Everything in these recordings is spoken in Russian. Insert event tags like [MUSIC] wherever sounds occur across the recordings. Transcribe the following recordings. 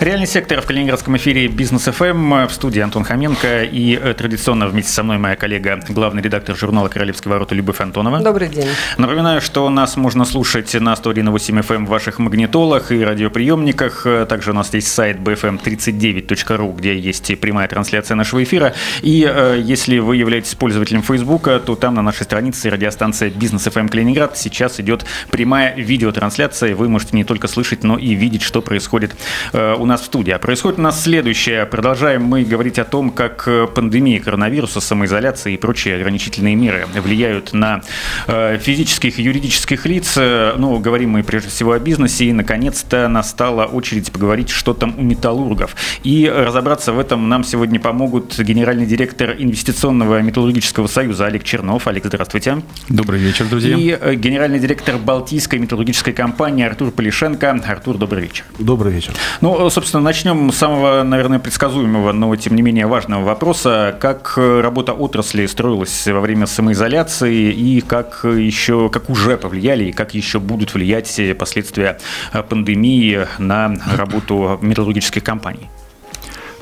Реальный сектор в Калининградском эфире Бизнес ФМ в студии Антон Хоменко и э, традиционно вместе со мной моя коллега, главный редактор журнала «Королевские ворота» Любовь Антонова. Добрый день. Напоминаю, что нас можно слушать на 101.8 FM в ваших магнитолах и радиоприемниках. Также у нас есть сайт bfm39.ru, где есть прямая трансляция нашего эфира. И э, если вы являетесь пользователем Фейсбука, то там на нашей странице радиостанция Бизнес ФМ Калининград сейчас идет прямая видеотрансляция. Вы можете не только слышать, но и видеть, что происходит э, у нас в студии. А происходит у нас следующее. Продолжаем мы говорить о том, как э, пандемия коронавируса, самоизоляция и прочие ограничительные меры влияют на э, физических и юридических лиц. Ну, говорим мы прежде всего о бизнесе. И, наконец-то, настала очередь поговорить, что там у металлургов. И разобраться в этом нам сегодня помогут генеральный директор Инвестиционного металлургического союза Олег Чернов. Олег, здравствуйте. Добрый вечер, друзья. И э, генеральный директор Балтийской металлургической компании Артур Полишенко. Артур, добрый вечер. Добрый вечер. Ну, собственно, начнем с самого, наверное, предсказуемого, но тем не менее важного вопроса. Как э, работа отрасли строилась во время самоизоляции и как еще, как уже повлияли и как еще будут влиять последствия э, пандемии на работу металлургических компаний?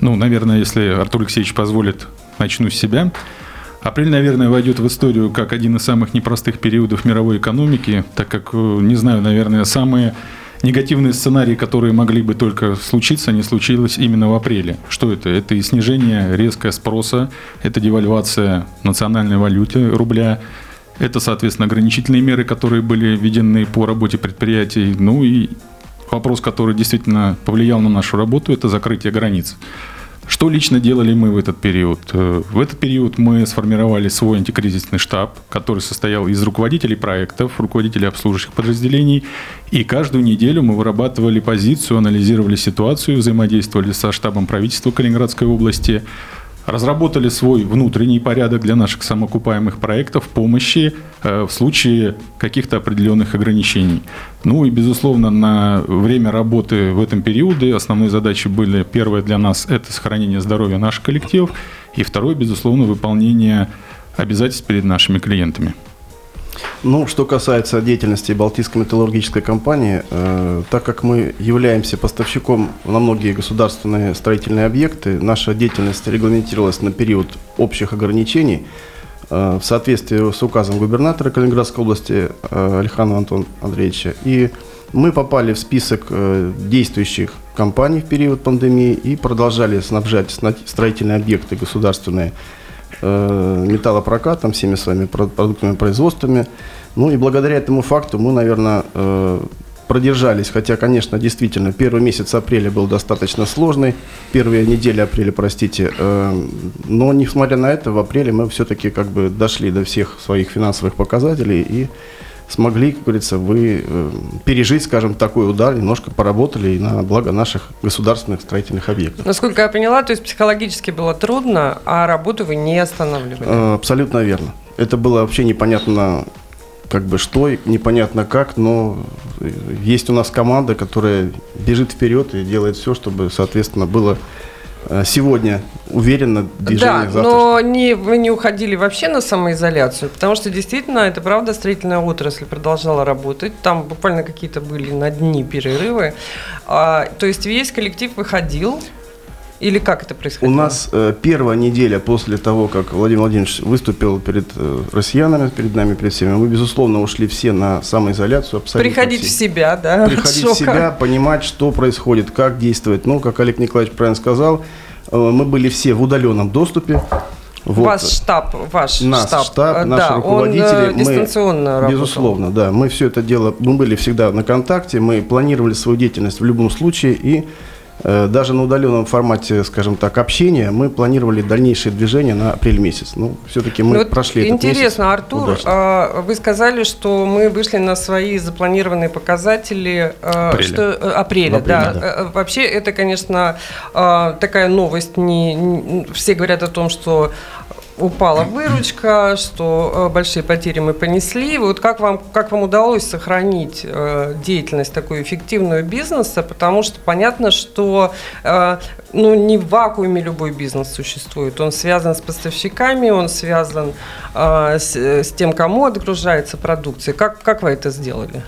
Ну, наверное, если Артур Алексеевич позволит, начну с себя. Апрель, наверное, войдет в историю как один из самых непростых периодов мировой экономики, так как, э, не знаю, наверное, самые негативные сценарии, которые могли бы только случиться, не случилось именно в апреле. Что это? Это и снижение резкого спроса, это девальвация национальной валюты рубля, это, соответственно, ограничительные меры, которые были введены по работе предприятий. Ну и вопрос, который действительно повлиял на нашу работу, это закрытие границ. Что лично делали мы в этот период? Э, в этот период мы сформировали свой антикризисный штаб, который состоял из руководителей проектов, руководителей обслуживающих подразделений. И каждую неделю мы вырабатывали позицию, анализировали ситуацию, взаимодействовали со штабом правительства Калининградской области, разработали свой внутренний порядок для наших самоокупаемых проектов помощи э, в случае каких-то определенных ограничений. Ну и, безусловно, на время работы в этом периоде основные задачи были, первое для нас – это сохранение здоровья наших коллективов, и второе, безусловно, выполнение обязательств перед нашими клиентами. Ну, что касается деятельности Балтийской металлургической компании, э, так как мы являемся поставщиком на многие государственные строительные объекты, наша деятельность регламентировалась на период общих ограничений э, в соответствии с указом губернатора Калининградской области э, Александра Антона Андреевича. И мы попали в список э, действующих компаний в период пандемии и продолжали снабжать строительные объекты государственные металлопрокатом, всеми своими продуктами производствами. Ну и благодаря этому факту мы, наверное, э, продержались, хотя, конечно, действительно, первый месяц апреля был достаточно сложный, первые недели апреля, простите, э, но, несмотря на это, в апреле мы все-таки как бы дошли до всех своих финансовых показателей и смогли, как говорится, вы э, пережить, скажем, такой удар, немножко поработали и на благо наших государственных строительных объектов. Насколько я поняла, то есть психологически было трудно, а работу вы не останавливали? Э, абсолютно верно. Это было вообще непонятно, как бы что, непонятно как, но есть у нас команда, которая бежит вперед и делает все, чтобы, соответственно, было Э, сегодня уверенно движение Да, но не, вы не уходили вообще на самоизоляцию, потому что действительно, это правда, строительная отрасль продолжала работать. Там буквально какие-то были на дни перерывы. А, то есть весь коллектив выходил, или как это происходило? У нас э, первая неделя после того, как Владимир Владимирович выступил перед э, россиянами, перед нами, перед всеми, мы, безусловно, ушли все на самоизоляцию. Абсолютно Приходить все. в себя, да? Приходить в себя, понимать, что происходит, как действовать. Ну, как Олег Николаевич правильно сказал, э, мы были все в удаленном доступе. Вот. Ваш штаб, ваш Наш штаб, штаб э, наши да, руководители. Он, мы, дистанционно работал. Безусловно, да. Мы все это дело, мы были всегда на контакте, мы планировали свою деятельность в любом случае и Э, даже на удаленном формате, скажем так, общения мы планировали дальнейшее движение на апрель месяц. Ну, все-таки мы ну, прошли Интересно, этот месяц Артур, удачно. А, вы сказали, что мы вышли на свои запланированные показатели а, апреля. Что, э, апреля, апреля да. да. Э, вообще, это, конечно, а, такая новость. Не, не, все говорят о том, что упала выручка, что большие потери мы понесли. Вот как вам, как вам удалось сохранить деятельность такую эффективную бизнеса? Потому что понятно, что ну, не в вакууме любой бизнес существует. Он связан с поставщиками, он связан с, с тем, кому отгружается продукция. Как, как вы это сделали?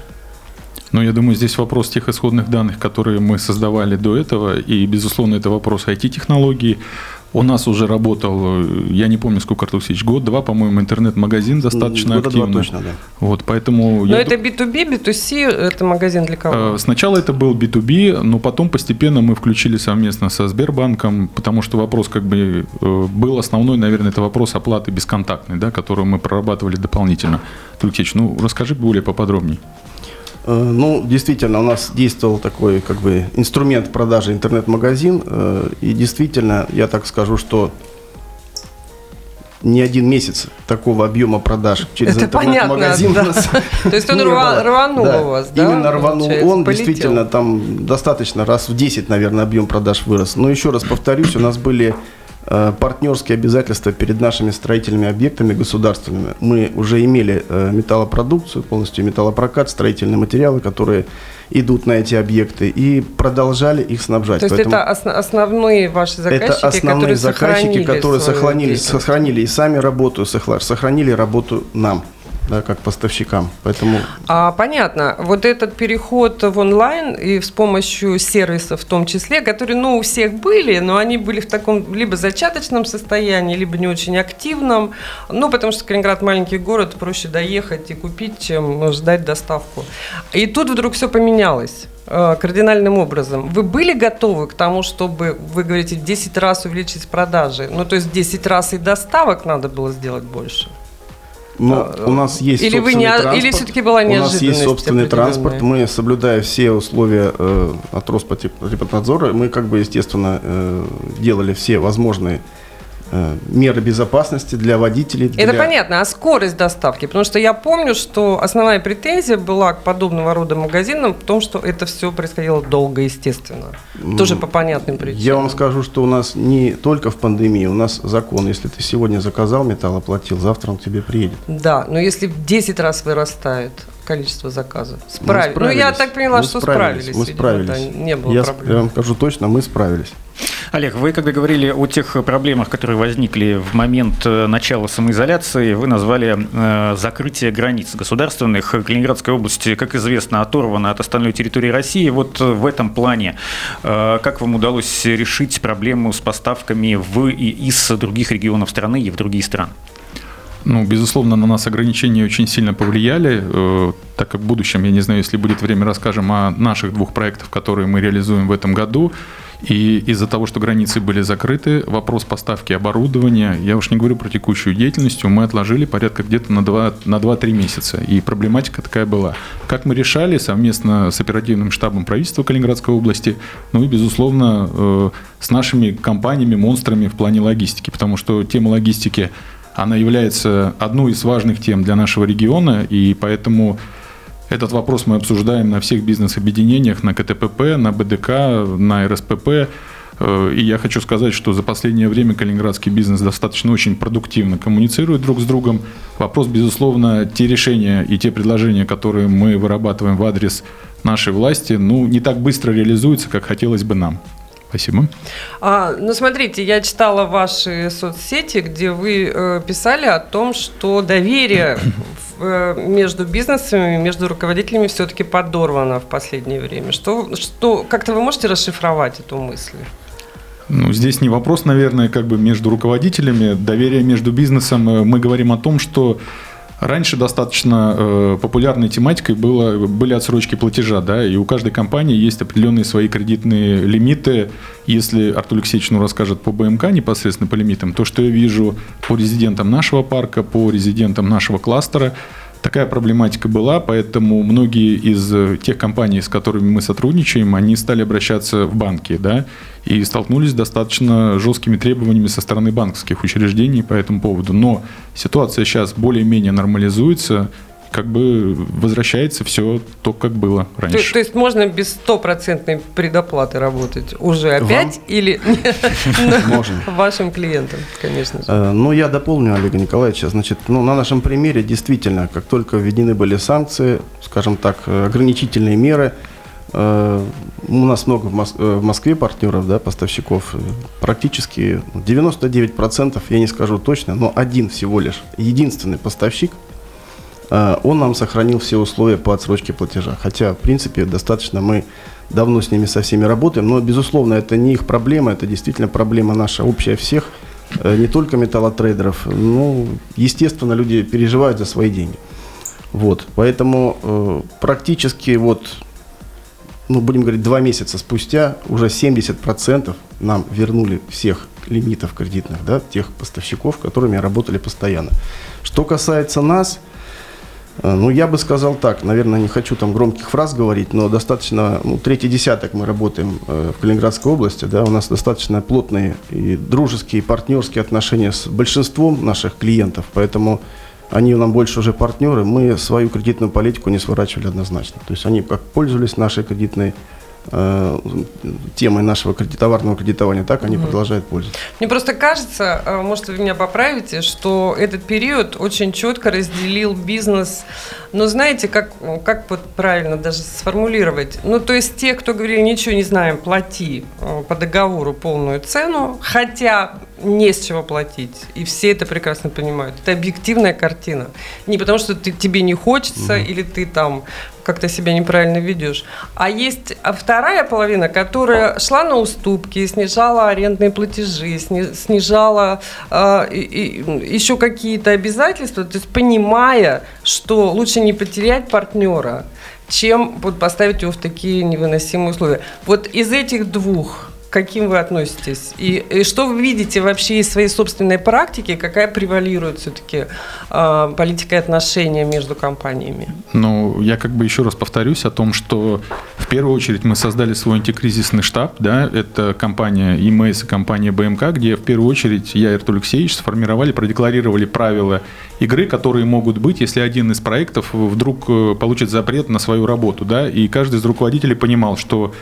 Ну, я думаю, здесь вопрос тех исходных данных, которые мы создавали до этого, и, безусловно, это вопрос IT-технологий. У нас уже работал, я не помню, сколько, Алексеевич, год-два, по-моему, интернет-магазин достаточно Года активно. Два точно, да. Вот, поэтому но это B2B, B2C, это магазин для кого? Э, сначала это был B2B, но потом постепенно мы включили совместно со Сбербанком, потому что вопрос как бы э, был основной, наверное, это вопрос оплаты бесконтактной, да, которую мы прорабатывали дополнительно. Артур Алексеевич, ну расскажи более поподробнее. Э, ну, действительно, у нас действовал такой как бы инструмент продажи интернет-магазин. Э, и действительно, я так скажу, что не один месяц такого объема продаж через интернет-магазин да. То есть он рванул у вас, да? Именно рванул он, действительно, там достаточно, раз в 10, наверное, объем продаж вырос. Но еще раз повторюсь, у нас были партнерские обязательства перед нашими строительными объектами государственными. Мы уже имели э, металлопродукцию, полностью металлопрокат, строительные материалы, которые идут на эти объекты и продолжали их снабжать. То есть Поэтому это ос- основные ваши заказчики, это основные которые заказчики, сохранили которые сохранили, сохранили и сами работу, сохранили работу нам да, как поставщикам. Поэтому... А, понятно. Вот этот переход в онлайн и с помощью сервисов в том числе, которые, ну, у всех были, но они были в таком либо зачаточном состоянии, либо не очень активном. Ну, потому что Калининград маленький город, проще доехать и купить, чем ждать доставку. И тут вдруг все поменялось э, кардинальным образом. Вы были готовы к тому, чтобы, вы говорите, 10 раз увеличить продажи? Ну, то есть 10 раз и доставок надо было сделать больше? Но у нас есть или вы не, транспорт. Или все-таки была неожиданность? У нас есть собственный транспорт. Мы, соблюдая все условия э, от Роспотребнадзора, мы, как бы, естественно, э, делали все возможные Э, меры безопасности для водителей. Для... Это понятно. А скорость доставки? Потому что я помню, что основная претензия была к подобного рода магазинам в том, что это все происходило долго, естественно. Тоже по понятным причинам. Я вам скажу, что у нас не только в пандемии, у нас закон. Если ты сегодня заказал металл, оплатил, завтра он к тебе приедет. Да, но если в 10 раз вырастает количество заказов. Справ... Ну, я так поняла, мы что справились. справились. Мы видимо, справились. Да, не было я, проблем. Я вам скажу точно, мы справились. Олег, вы когда говорили о тех проблемах, которые возникли в момент э, начала самоизоляции, вы назвали э, закрытие границ государственных. Калининградская область, как известно, оторвана от остальной территории России. Вот в этом плане, э, как вам удалось решить проблему с поставками в и из других регионов страны и в другие страны? Ну, безусловно, на нас ограничения очень сильно повлияли, э, так как в будущем, я не знаю, если будет время, расскажем о наших двух проектах, которые мы реализуем в этом году. И из-за того, что границы были закрыты, вопрос поставки оборудования, я уж не говорю про текущую деятельность, мы отложили порядка где-то на 2, на 2-3 месяца. И проблематика такая была. Как мы решали совместно с оперативным штабом правительства Калининградской области, ну и, безусловно, э, с нашими компаниями, монстрами в плане логистики, потому что тема логистики она является одной из важных тем для нашего региона, и поэтому этот вопрос мы обсуждаем на всех бизнес-объединениях, на КТПП, на БДК, на РСПП. Э, и я хочу сказать, что за последнее время калининградский бизнес достаточно очень продуктивно коммуницирует друг с другом. Вопрос, безусловно, те решения и те предложения, которые мы вырабатываем в адрес нашей власти, ну, не так быстро реализуются, как хотелось бы нам. Спасибо. А, ну, смотрите, я читала ваши соцсети, где вы э, писали о том, что доверие в, э, между бизнесами, между руководителями все-таки подорвано в последнее время. Что, что как-то вы можете расшифровать эту мысль? Ну, здесь не вопрос, наверное, как бы между руководителями, доверие между бизнесом. Э, мы говорим о том, что Раньше достаточно э, популярной тематикой было, были отсрочки платежа, да, и у каждой компании есть определенные свои кредитные лимиты. Если Артур Алексеевич ну, расскажет по БМК непосредственно по лимитам, то, что я вижу по резидентам нашего парка, по резидентам нашего кластера, Такая проблематика была, поэтому многие из э, тех компаний, с которыми мы сотрудничаем, они стали обращаться в банки, да, и столкнулись с достаточно жесткими требованиями со стороны банковских учреждений по этому поводу. Но ситуация сейчас более-менее нормализуется, как бы возвращается все то, как было раньше. То, то есть можно без стопроцентной предоплаты работать уже опять Вам? или [LAUGHS] можно вашим клиентам, конечно же? Э, ну, я дополню Олега Николаевича. Значит, ну, на нашем примере действительно, как только введены были санкции, скажем так, э, ограничительные меры, э, у нас много в Москве партнеров, да, поставщиков. Практически 99%, я не скажу точно, но один всего лишь, единственный поставщик – он нам сохранил все условия по отсрочке платежа. Хотя, в принципе, достаточно мы давно с ними со всеми работаем, но, безусловно, это не их проблема, это действительно проблема наша общая всех, э, не только металлотрейдеров. Ну, естественно, люди переживают за свои деньги. Вот, поэтому э, практически вот, ну, будем говорить, два месяца спустя уже 70% нам вернули всех лимитов кредитных, да, тех поставщиков, которыми работали постоянно. Что касается нас, Э, ну, я бы сказал так, наверное, не хочу там громких фраз говорить, но достаточно, ну, третий десяток мы работаем э, в Калининградской области, да, у нас достаточно плотные и дружеские, и партнерские отношения с большинством наших клиентов, поэтому они нам больше уже партнеры, мы свою кредитную политику не сворачивали однозначно. То есть они как пользовались нашей кредитной Э, темой нашего товарного кредитования, так они mm продолжают пользоваться. Мне просто кажется, э, может, вы меня поправите, что этот период очень четко разделил бизнес. Но знаете, как, как вот правильно даже сформулировать? Ну, то есть те, кто говорили, ничего не знаем, плати э, по договору полную цену, хотя не с чего платить. И все это прекрасно понимают. Это объективная картина. Не потому, что ты, тебе не хочется, mm или ты там как-то себя неправильно ведешь. А есть вторая половина, которая шла на уступки, снижала арендные платежи, снижала э, и, и, еще какие-то обязательства, то есть понимая, что лучше не потерять партнера, чем вот поставить его в такие невыносимые условия. Вот из этих двух каким вы относитесь? И, и что вы видите вообще из своей собственной практики, какая превалирует все-таки э, политика и отношения между компаниями? Ну, я как бы еще раз повторюсь о том, что в первую очередь мы создали свой антикризисный штаб, да, это компания ИМС и компания БМК, где в первую очередь я и Артур Алексеевич сформировали, продекларировали правила игры, которые могут быть, если один из проектов вдруг э, получит запрет на свою работу, да, и каждый из руководителей понимал, что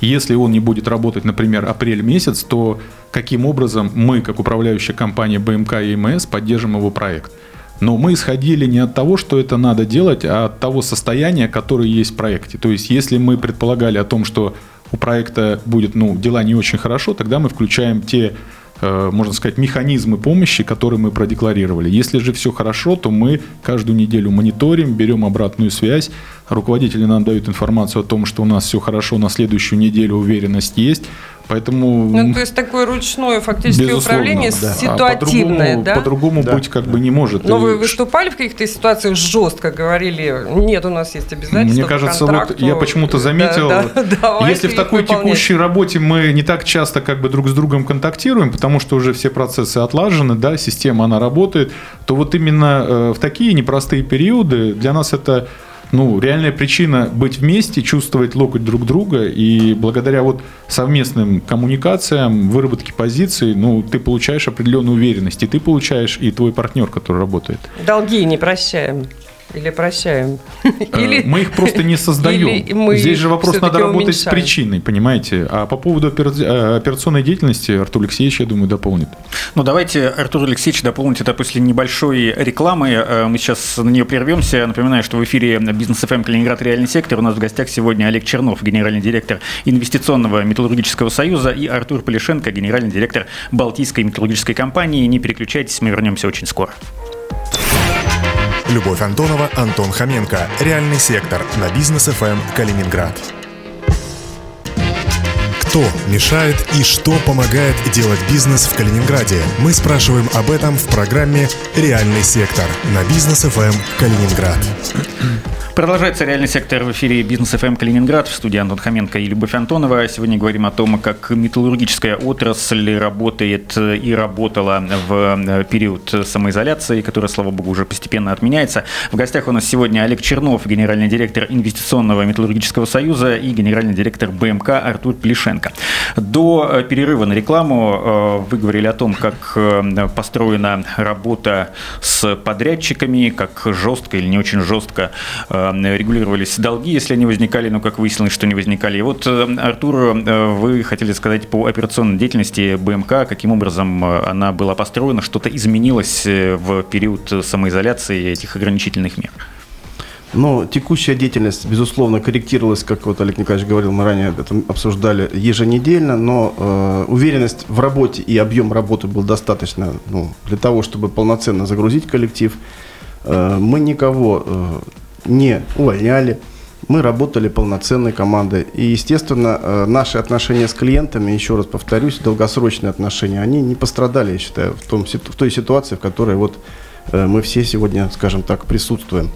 если он не будет работать, например, апрель месяц, то каким образом мы, как управляющая компания БМК и МС, поддержим его проект? Но мы исходили не от того, что это надо делать, а от того состояния, которое есть в проекте. То есть, если мы предполагали о том, что у проекта будет, ну, дела не очень хорошо, тогда мы включаем те можно сказать, механизмы помощи, которые мы продекларировали. Если же все хорошо, то мы каждую неделю мониторим, берем обратную связь, руководители нам дают информацию о том, что у нас все хорошо, на следующую неделю уверенность есть, Поэтому... Ну, то есть такое ручное фактически управление да. ситуативное, а по-другому, да? По-другому да. быть как бы не может. Но вы выступали в каких-то ситуациях жестко, говорили, нет, у нас есть обязательства Мне кажется, вот я почему-то заметил, да, [LAUGHS] да, если в такой выполнять. текущей работе мы не так часто как бы друг с другом контактируем, потому что уже все процессы отлажены, да, система, она работает, то вот именно э, в такие непростые периоды для нас это ну, реальная причина быть вместе, чувствовать локоть друг друга, и благодаря вот совместным коммуникациям, выработке позиций, ну, ты получаешь определенную уверенность, и ты получаешь, и твой партнер, который работает. Долги не прощаем. Или прощаем. Э, Или... Мы их просто не [LAUGHS] создаем. Здесь же вопрос, надо работать уменьшаем. с причиной, понимаете? А по поводу э, операционной деятельности Артур Алексеевич, я думаю, дополнит. Ну, давайте Артур Алексеевич дополнит это после небольшой рекламы. Э, мы сейчас на нее прервемся. Напоминаю, что в эфире Бизнес ФМ Калининград Реальный сектор. У нас в гостях сегодня Олег Чернов, генеральный директор Инвестиционного металлургического союза, и Артур Полишенко, генеральный директор Балтийской металлургической компании. Не переключайтесь, мы вернемся очень скоро. Любовь Антонова, Антон Хоменко. Реальный сектор на Бизнес ФМ Калининград. Кто мешает и что помогает делать бизнес в Калининграде? Мы спрашиваем об этом в программе «Реальный сектор» на Бизнес ФМ Калининград. Продолжается реальный сектор в эфире Бизнес ФМ Калининград. В студии Антон Хоменко и Любовь Антонова. Сегодня говорим о том, как металлургическая отрасль работает и работала в период самоизоляции, которая, слава богу, уже постепенно отменяется. В гостях у нас сегодня Олег Чернов, генеральный директор Инвестиционного металлургического союза и генеральный директор БМК Артур Плешенко. До перерыва на рекламу э, вы говорили о том, как э, построена работа с подрядчиками, как жестко или не очень жестко э, Э, регулировались долги, если они возникали, но как выяснилось, что не возникали. И вот, э, Артур, э, вы хотели сказать по операционной деятельности БМК, каким образом она была построена, что-то изменилось в период самоизоляции этих ограничительных мер? Ну, текущая деятельность, безусловно, корректировалась, как вот Олег Николаевич говорил, мы ранее об этом обсуждали, еженедельно, но э, уверенность в работе и объем работы был достаточно ну, для того, чтобы полноценно загрузить коллектив. Э, мы никого э, не увольняли. Мы работали полноценной командой. И, естественно, э, наши отношения с клиентами, еще раз повторюсь, долгосрочные отношения, они не пострадали, я считаю, в, том, в той ситуации, в которой вот э, мы все сегодня, скажем так, присутствуем.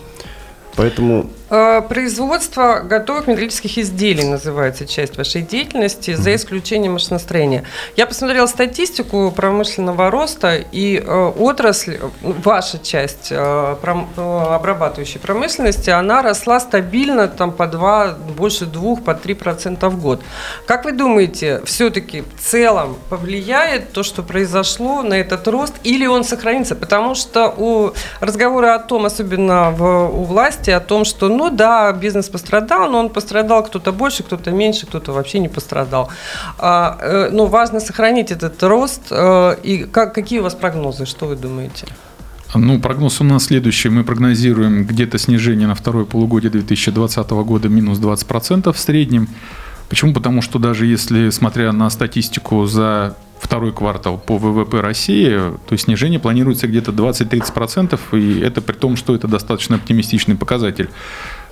Поэтому Э, производство готовых металлических изделий называется часть вашей деятельности, за исключением машиностроения. Я посмотрела статистику промышленного роста, и э, отрасль, ваша часть э, обрабатывающей промышленности, она росла стабильно там, по 2, больше 2, по 3% в год. Как вы думаете, все-таки в целом повлияет то, что произошло на этот рост, или он сохранится? Потому что у разговоры о том, особенно в, у власти, о том, что ну да, бизнес пострадал, но он пострадал кто-то больше, кто-то меньше, кто-то вообще не пострадал. А, э, но важно сохранить этот рост. Э, и как, какие у вас прогнозы, что вы думаете? Ну, прогноз у нас следующий. Мы прогнозируем где-то снижение на второе полугодие 2020 года минус 20% в среднем. Почему? Потому что даже если, смотря на статистику за второй квартал по ВВП России, то снижение планируется где-то 20-30%, и это при том, что это достаточно оптимистичный показатель.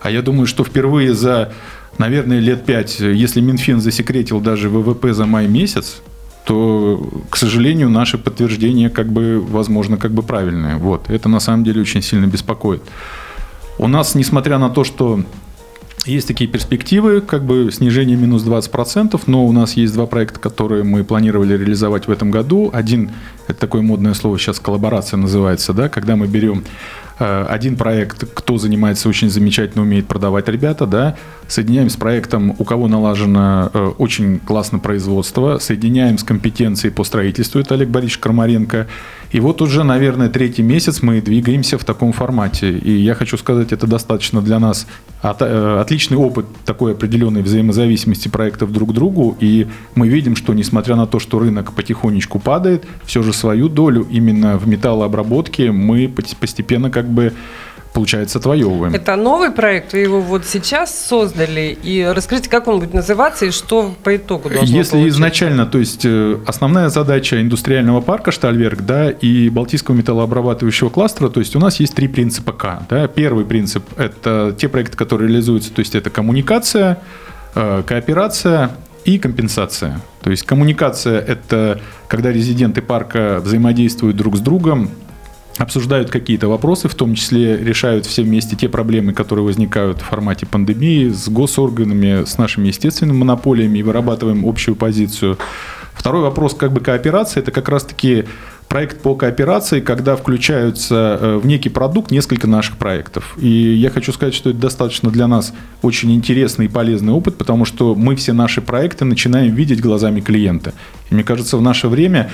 А я думаю, что впервые за, наверное, лет пять, если Минфин засекретил даже ВВП за май месяц, то, к сожалению, наши подтверждения, как бы, возможно, как бы правильные. Вот. Это на самом деле очень сильно беспокоит. У нас, несмотря на то, что есть такие перспективы, как бы снижение минус 20%, но у нас есть два проекта, которые мы планировали реализовать в этом году. Один, это такое модное слово сейчас, коллаборация называется, да, когда мы берем Э, один проект, кто занимается очень замечательно, умеет продавать ребята, да, соединяем с проектом, у кого налажено э, очень классно производство, соединяем с компетенцией по строительству, это Олег Борисович Кармаренко, и вот уже, наверное, третий месяц мы двигаемся в таком формате. И я хочу сказать, это достаточно для нас от, э, отличный опыт такой определенной взаимозависимости проектов друг к другу. И мы видим, что несмотря на то, что рынок потихонечку падает, все же свою долю именно в металлообработке мы постепенно как бы получается, отвоевываем. Это новый проект, вы его вот сейчас создали, и расскажите, как он будет называться и что по итогу должно Если получиться? изначально, то есть э, основная задача индустриального парка Штальверк, да, и Балтийского металлообрабатывающего кластера, то есть у нас есть три принципа К, да. Первый принцип – это те проекты, которые реализуются, то есть это коммуникация, э, кооперация и компенсация. То есть коммуникация – это когда резиденты парка взаимодействуют друг с другом, обсуждают какие-то вопросы, в том числе решают все вместе те проблемы, которые возникают в формате пандемии, с госорганами, с нашими естественными монополиями и вырабатываем общую позицию. Второй вопрос как бы кооперации, это как раз-таки проект по кооперации, когда включаются э, в некий продукт несколько наших проектов. И я хочу сказать, что это достаточно для нас очень интересный и полезный опыт, потому что мы все наши проекты начинаем видеть глазами клиента. И мне кажется, в наше время,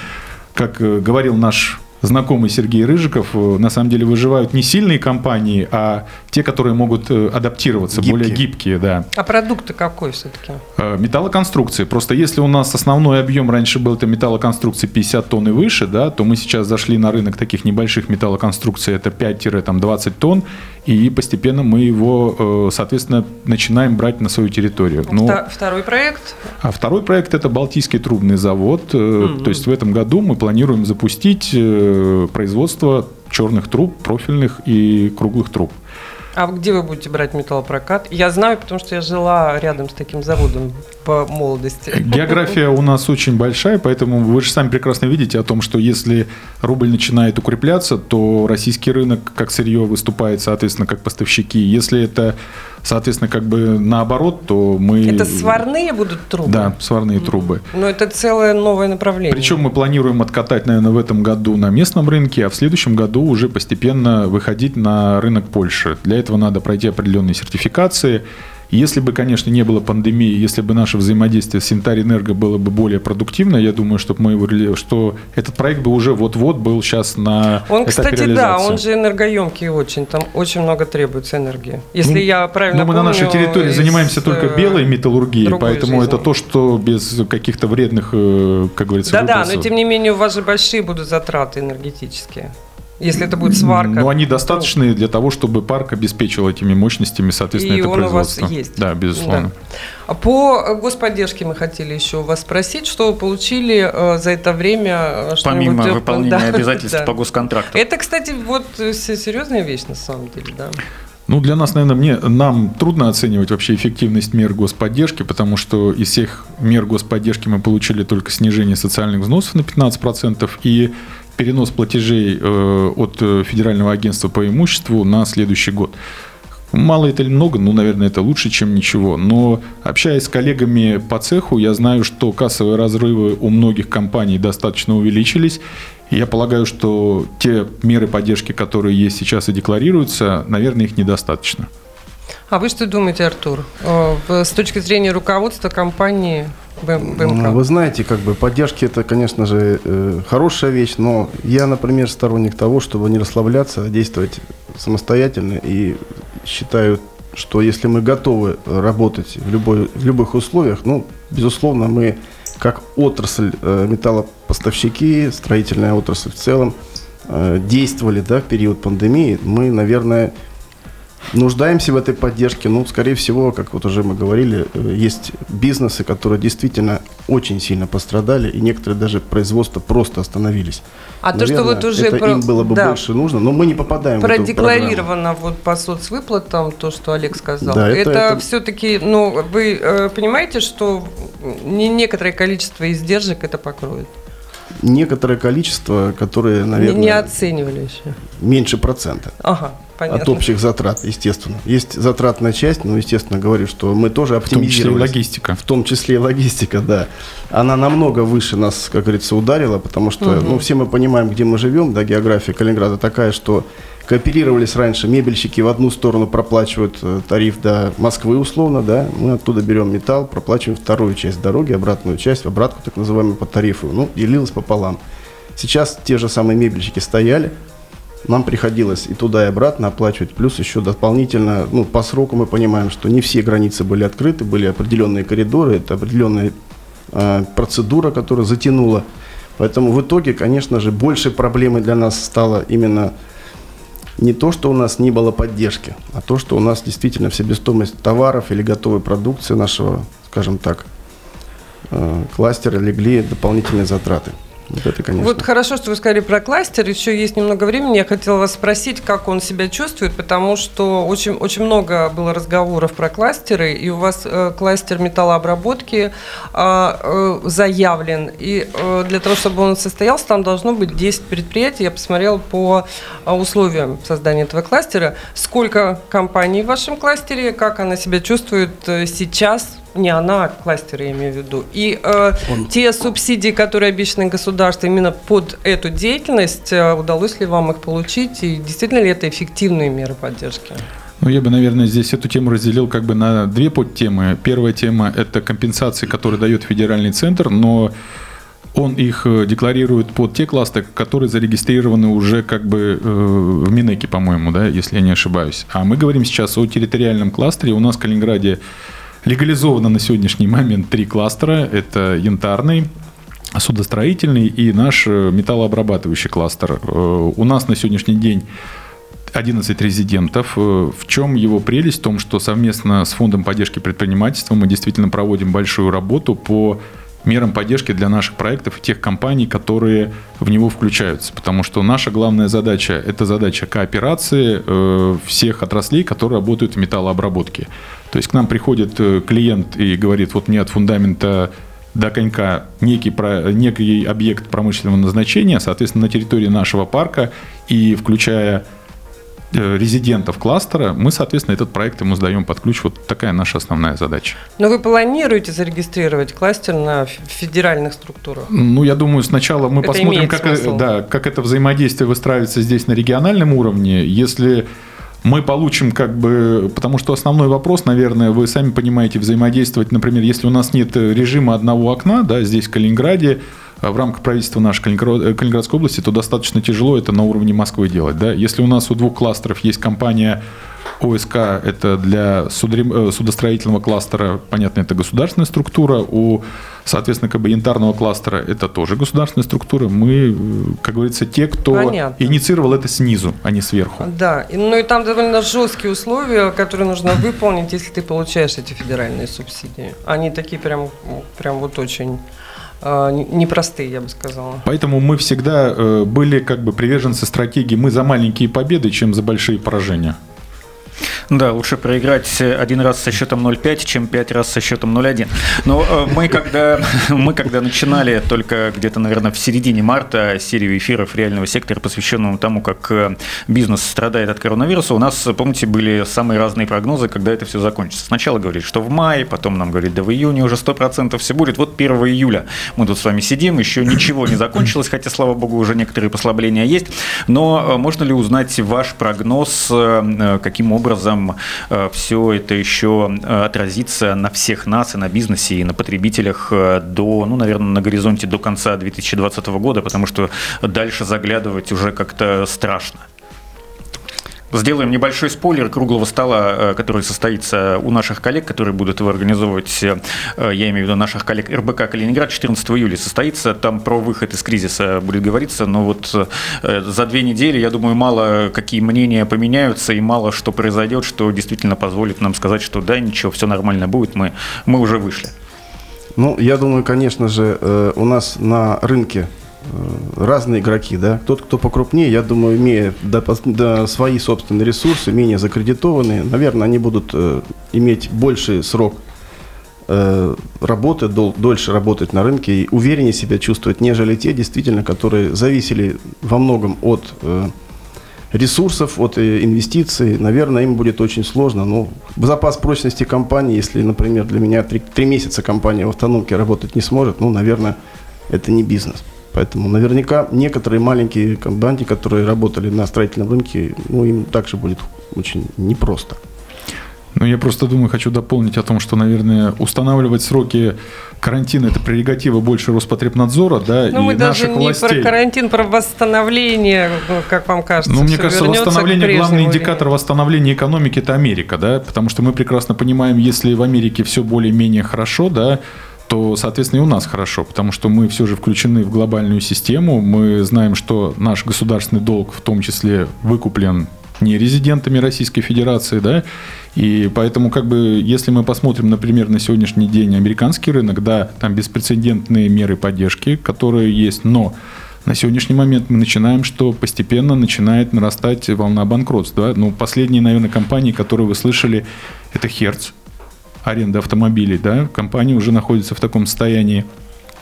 как э, говорил наш знакомый Сергей Рыжиков, э, на самом деле выживают не сильные компании, а те, которые могут э, адаптироваться, гибкие. более гибкие. Да. А продукты какой все-таки? Э, металлоконструкции. Просто если у нас основной объем раньше был это металлоконструкции 50 тонн и выше, да, то мы сейчас зашли на рынок таких небольших металлоконструкций, это 5-20 тонн, и постепенно мы его, соответственно, начинаем брать на свою территорию. Но... Ну, второй проект? А второй проект – это Балтийский трубный завод. Mm-hmm. То есть в этом году мы планируем запустить производство черных труб, профильных и круглых труб. А где вы будете брать металлопрокат? Я знаю, потому что я жила рядом с таким заводом по молодости. География у нас очень большая, поэтому вы же сами прекрасно видите о том, что если рубль начинает укрепляться, то российский рынок как сырье выступает, соответственно, как поставщики. Если это Соответственно, как бы наоборот, то мы... Это сварные будут трубы? Да, сварные трубы. Но это целое новое направление. Причем мы планируем откатать, наверное, в этом году на местном рынке, а в следующем году уже постепенно выходить на рынок Польши. Для этого надо пройти определенные сертификации. Если бы, конечно, не было пандемии, если бы наше взаимодействие с Синтарэнерго было бы более продуктивно, я думаю, что мы его, что этот проект бы уже вот-вот был сейчас на Он, кстати, да, он же энергоемкий очень, там очень много требуется энергии. Если ну, я правильно Но мы помню, на нашей территории занимаемся только э, белой металлургией, поэтому жизни. это то, что без каких-то вредных, э, как говорится, Да-да, но тем не менее у вас же большие будут затраты энергетические если это будет сварка. Но они достаточные для того, чтобы парк обеспечил этими мощностями, соответственно, и это он производство. у вас есть. Да, безусловно. Да. По господдержке мы хотели еще у вас спросить, что вы получили э, за это время? Э, Помимо выполнения да, обязательств да. по госконтракту. Это, кстати, вот э, серьезная вещь на самом деле, да. Ну, для нас, наверное, мне, нам трудно оценивать вообще эффективность мер господдержки, потому что из всех мер господдержки мы получили только снижение социальных взносов на 15% и перенос платежей э, от э, Федерального агентства по имуществу на следующий год. Мало это или много, ну, наверное, это лучше, чем ничего. Но общаясь с коллегами по цеху, я знаю, что кассовые разрывы у многих компаний достаточно увеличились. Я полагаю, что те меры поддержки, которые есть сейчас и декларируются, наверное, их недостаточно. А вы что думаете, Артур, с точки зрения руководства компании БМК? Ну, вы знаете, как бы поддержки это, конечно же, э, хорошая вещь, но я, например, сторонник того, чтобы не расслабляться, а действовать самостоятельно и считаю, что если мы готовы работать в, любой, в любых условиях, ну, безусловно, мы как отрасль э, металлопоставщики, строительная отрасль в целом, э, действовали да, в период пандемии, мы, наверное, нуждаемся в этой поддержке. Ну, скорее всего, как вот уже мы говорили, э, есть бизнесы, которые действительно очень сильно пострадали, и некоторые даже производства просто остановились. А Наверное, то, что вот уже это про... им было бы да. больше нужно, но мы не попадаем Продекларировано вот по соцвыплатам, то, что Олег сказал. Да, это, это, это... все-таки, ну, вы э, понимаете, что не некоторое количество издержек это покроет? Некоторое количество, которые, наверное... Не, не оценивали еще. Меньше процента. Ага понятно. От общих затрат, естественно. Есть затратная часть, но, естественно, говорю, что мы тоже оптимизировали. В том числе и логистика. В том числе и логистика, да. Она намного выше нас, как говорится, ударила, потому что, угу. ну, все мы понимаем, где мы живем, да, география Калининграда такая, что кооперировались раньше, мебельщики в одну сторону проплачивают э, тариф до Москвы условно, да, мы оттуда берем металл, проплачиваем вторую часть дороги, обратную часть, обратку так называемую по тарифу, ну, делилось пополам. Сейчас те же самые мебельщики стояли, нам приходилось и туда, и обратно оплачивать. Плюс еще дополнительно, ну, по сроку мы понимаем, что не все границы были открыты, были определенные коридоры, это определенная э, процедура, которая затянула. Поэтому в итоге, конечно же, больше проблемы для нас стало именно не то, что у нас не было поддержки, а то, что у нас действительно себестоимость товаров или готовой продукции нашего, скажем так, э, кластера легли дополнительные затраты. Вот это, конечно. Вот хорошо, что вы сказали про кластер. Еще есть немного времени. Я хотела вас спросить, как он себя чувствует, потому что очень, очень много было разговоров про кластеры, и у вас э, кластер металлообработки э, э, заявлен. И э, для того, чтобы он состоялся, там должно быть 10 предприятий. Я посмотрела по э, условиям создания этого кластера. Сколько компаний в вашем кластере, как она себя чувствует э, сейчас, не она, а кластер, я имею в виду. И э, те субсидии, которые обещаны государством именно под эту деятельность, э, удалось ли вам их получить? И действительно ли это эффективные меры поддержки? Ну, я бы, наверное, здесь эту тему разделил как бы на две подтемы. Первая тема – это компенсации, которые дает федеральный центр, но он их э, декларирует под те классы, которые зарегистрированы уже как бы э, в Минеке, по-моему, да, если я не ошибаюсь. А мы говорим сейчас о территориальном кластере. У нас в Калининграде Легализовано на сегодняшний момент три кластера. Это янтарный, судостроительный и наш э, металлообрабатывающий кластер. Э, у нас на сегодняшний день 11 резидентов. Э, в чем его прелесть? В том, что совместно с Фондом поддержки предпринимательства мы действительно проводим большую работу по мерам поддержки для наших проектов и тех компаний, которые в него включаются. Потому что наша главная задача – это задача кооперации э, всех отраслей, которые работают в металлообработке. То есть к нам приходит э, клиент и говорит, вот мне от фундамента до конька некий, некий объект промышленного назначения, соответственно, на территории нашего парка и включая резидентов кластера, мы, соответственно, этот проект ему сдаем под ключ. Вот такая наша основная задача. Но вы планируете зарегистрировать кластер на федеральных структурах? Ну, я думаю, сначала мы это посмотрим, как, э, да, как это взаимодействие выстраивается здесь на региональном уровне. Если мы получим как бы, потому что основной вопрос, наверное, вы сами понимаете, взаимодействовать, например, если у нас нет режима одного окна, да, здесь в Калининграде, в рамках правительства нашей э, Калининградской области, то достаточно тяжело это на уровне Москвы делать. Да? Если у нас у двух кластеров есть компания ОСК, это для э, судостроительного кластера, понятно, это государственная структура, у, соответственно, как бы янтарного кластера это тоже государственная структура. Мы, э, как говорится, те, кто понятно. инициировал это снизу, а не сверху. Да, ну и там довольно жесткие условия, которые нужно выполнить, если ты получаешь эти федеральные субсидии. Они такие прям, прям вот очень непростые, я бы сказала. Поэтому мы всегда э, были как бы приверженцы стратегии «мы за маленькие победы, чем за большие поражения». Да, лучше проиграть один раз со счетом 0-5, чем пять раз со счетом 0-1. Но э, мы когда, [LAUGHS] мы когда начинали только где-то, наверное, в середине марта серию эфиров реального сектора, посвященного тому, как э, бизнес страдает от коронавируса, у нас, помните, были самые разные прогнозы, когда это все закончится. Сначала говорили, что в мае, потом нам говорили, да в июне уже 100% все будет. Вот 1 июля мы тут с вами сидим, еще ничего не закончилось, хотя, слава богу, уже некоторые послабления есть. Но э, можно ли узнать ваш прогноз, каким образом образом э, все это еще э, отразится на всех нас и на бизнесе, и на потребителях э, до, ну, наверное, на горизонте до конца 2020 года, потому что дальше заглядывать уже как-то страшно. Сделаем небольшой спойлер круглого стола, э, который состоится у наших коллег, которые будут его организовывать, э, я имею в виду наших коллег РБК Калининград, 14 июля состоится. Там про выход из кризиса будет говориться, но вот э, за две недели, я думаю, мало какие мнения поменяются и мало что произойдет, что действительно позволит нам сказать, что да, ничего, все нормально будет, мы, мы уже вышли. Ну, я думаю, конечно же, у нас на рынке Э, разные игроки, да. Тот, кто покрупнее, я думаю, имея до, до свои собственные ресурсы, менее закредитованные, наверное, они будут э, иметь больший срок э, работы, дол, дольше работать на рынке и увереннее себя чувствовать, нежели те, действительно, которые зависели во многом от э, ресурсов, от э, инвестиций. Наверное, им будет очень сложно. Но запас прочности компании, если, например, для меня три, три месяца компания в автономке работать не сможет, ну, наверное, это не бизнес. Поэтому наверняка некоторые маленькие компании, которые работали на строительном рынке, ну, им также будет очень непросто. Ну, я просто думаю, хочу дополнить о том, что, наверное, устанавливать сроки карантина – это прерогатива больше Роспотребнадзора, да, ну, и мы даже не властей. про карантин, про восстановление, ну, как вам кажется. Ну, мне кажется, восстановление, главный индикатор восстановления экономики – это Америка, да, потому что мы прекрасно понимаем, если в Америке все более-менее хорошо, да, то, соответственно, и у нас хорошо, потому что мы все же включены в глобальную систему, мы знаем, что наш государственный долг в том числе выкуплен не резидентами Российской Федерации, да, и поэтому, как бы, если мы посмотрим, например, на сегодняшний день американский рынок, да, там беспрецедентные меры поддержки, которые есть, но на сегодняшний момент мы начинаем, что постепенно начинает нарастать волна банкротств. Да? Ну, последние, наверное, компании, которые вы слышали, это Hertz, аренды автомобилей, да, компания уже находится в таком состоянии.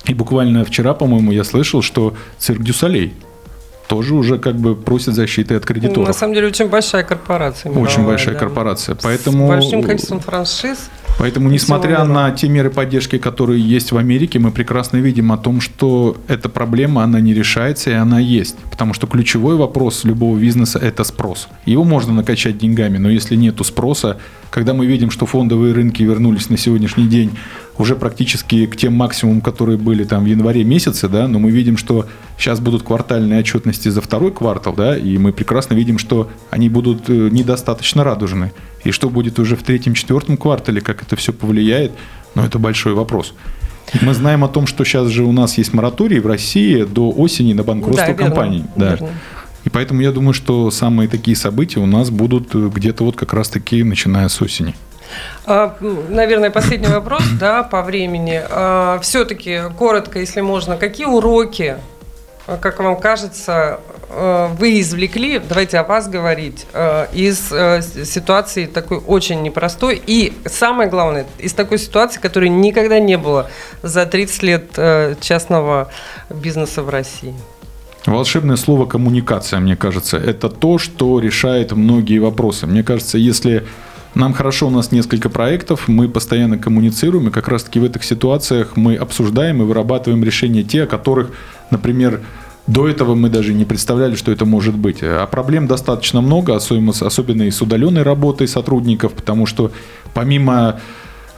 И буквально вчера, по-моему, я слышал, что цирк Дюсалей тоже уже как бы просит защиты от кредиторов. На самом деле очень большая корпорация. Мировая, очень большая да. корпорация. Поэтому... С большим количеством франшиз. Поэтому, несмотря на те меры поддержки, которые есть в Америке, мы прекрасно видим о том, что эта проблема, она не решается, и она есть. Потому что ключевой вопрос любого бизнеса – это спрос. Его можно накачать деньгами, но если нет спроса, когда мы видим, что фондовые рынки вернулись на сегодняшний день уже практически к тем максимумам, которые были там в январе месяце, да, но мы видим, что сейчас будут квартальные отчетности за второй квартал, да, и мы прекрасно видим, что они будут э, недостаточно радужны. И что будет уже в третьем-четвертом квартале, как это все повлияет, но это большой вопрос. Мы знаем о том, что сейчас же у нас есть мораторий в России до осени на банкротство да, компаний. Верно, да. Верно. И поэтому я думаю, что самые такие события у нас будут э, где-то вот как раз-таки начиная с осени. А, наверное, последний вопрос, да, по времени. А, Все-таки коротко, если можно, какие уроки, а, как вам кажется, вы извлекли, давайте о вас говорить, из ситуации такой очень непростой и, самое главное, из такой ситуации, которой никогда не было за 30 лет частного бизнеса в России? Волшебное слово коммуникация, мне кажется, это то, что решает многие вопросы. Мне кажется, если нам хорошо, у нас несколько проектов, мы постоянно коммуницируем, и как раз-таки в этих ситуациях мы обсуждаем и вырабатываем решения те, о которых, например, до этого мы даже не представляли, что это может быть. А проблем достаточно много, особенно, особенно и с удаленной работой сотрудников, потому что помимо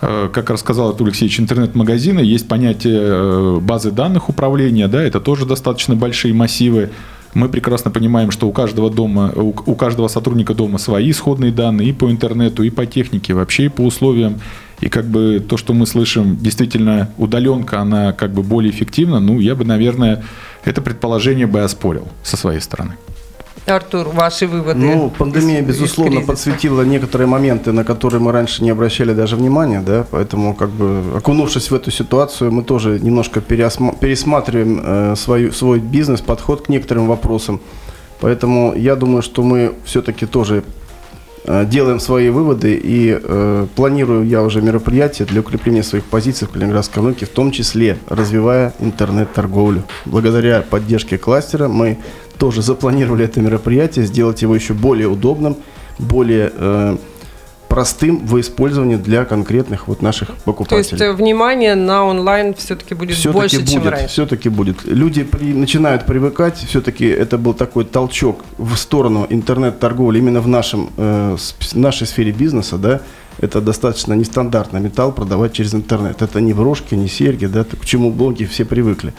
э, как рассказал Артур Алексеевич, интернет-магазина, есть понятие э, базы данных управления, да, это тоже достаточно большие массивы. Мы прекрасно понимаем, что у каждого дома, у, каждого сотрудника дома свои исходные данные и по интернету, и по технике, вообще и по условиям. И как бы то, что мы слышим, действительно удаленка, она как бы более эффективна, ну, я бы, наверное, это предположение бы оспорил со своей стороны. Артур, ваши выводы? Ну, пандемия, из, безусловно, из подсветила некоторые моменты, на которые мы раньше не обращали даже внимания, да, поэтому, как бы, окунувшись в эту ситуацию, мы тоже немножко пересматриваем э, свою, свой бизнес, подход к некоторым вопросам. Поэтому я думаю, что мы все-таки тоже э, делаем свои выводы и э, планирую я уже мероприятия для укрепления своих позиций в Калининградской науке, в том числе развивая интернет-торговлю. Благодаря поддержке кластера мы тоже запланировали это мероприятие, сделать его еще более удобным, более э, простым в использовании для конкретных вот наших покупателей. То есть э, внимание на онлайн все-таки будет все больше, будет, чем раньше? Все-таки будет. Люди при, начинают привыкать, все-таки это был такой толчок в сторону интернет-торговли именно в нашем, э, нашей сфере бизнеса, да, это достаточно нестандартно металл продавать через интернет. Это не брошки, не серьги, да, к чему блоги все привыкли.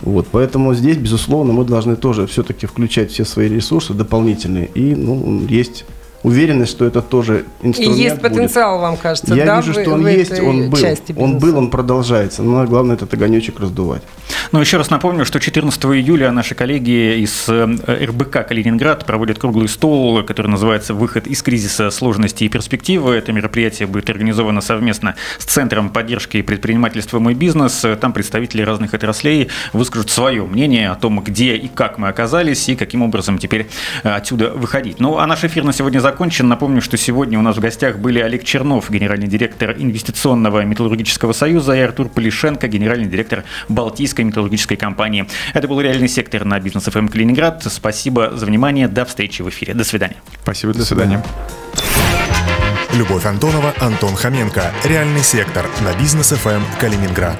Вот, поэтому здесь, безусловно, мы должны тоже все-таки включать все свои ресурсы дополнительные. И ну, есть уверенность, что это тоже инструмент. И есть потенциал, будет. вам кажется, Я да, вижу, что он есть, он был. Он был, он продолжается. Но главное этот огонечек раздувать. Но еще раз напомню, что 14 июля наши коллеги из э, РБК Калининград проводят круглый стол, который называется «Выход из кризиса, сложности и перспективы». Это мероприятие будет организовано совместно с Центром поддержки предпринимательства «Мой бизнес». Там представители разных отраслей выскажут свое мнение о том, где и как мы оказались, и каким образом теперь э, отсюда выходить. Ну, а наш эфир на сегодня закончен. Напомню, что сегодня у нас в гостях были Олег Чернов, генеральный директор Инвестиционного металлургического союза, и Артур Полишенко, генеральный директор Балтийской металлургической компании. Это был реальный сектор на бизнес ФМ эм Калининград. Спасибо за внимание. До встречи в эфире. До свидания. Спасибо. До свидания. Любовь Антонова, Антон Хоменко. Реальный сектор на бизнес ФМ Калининград.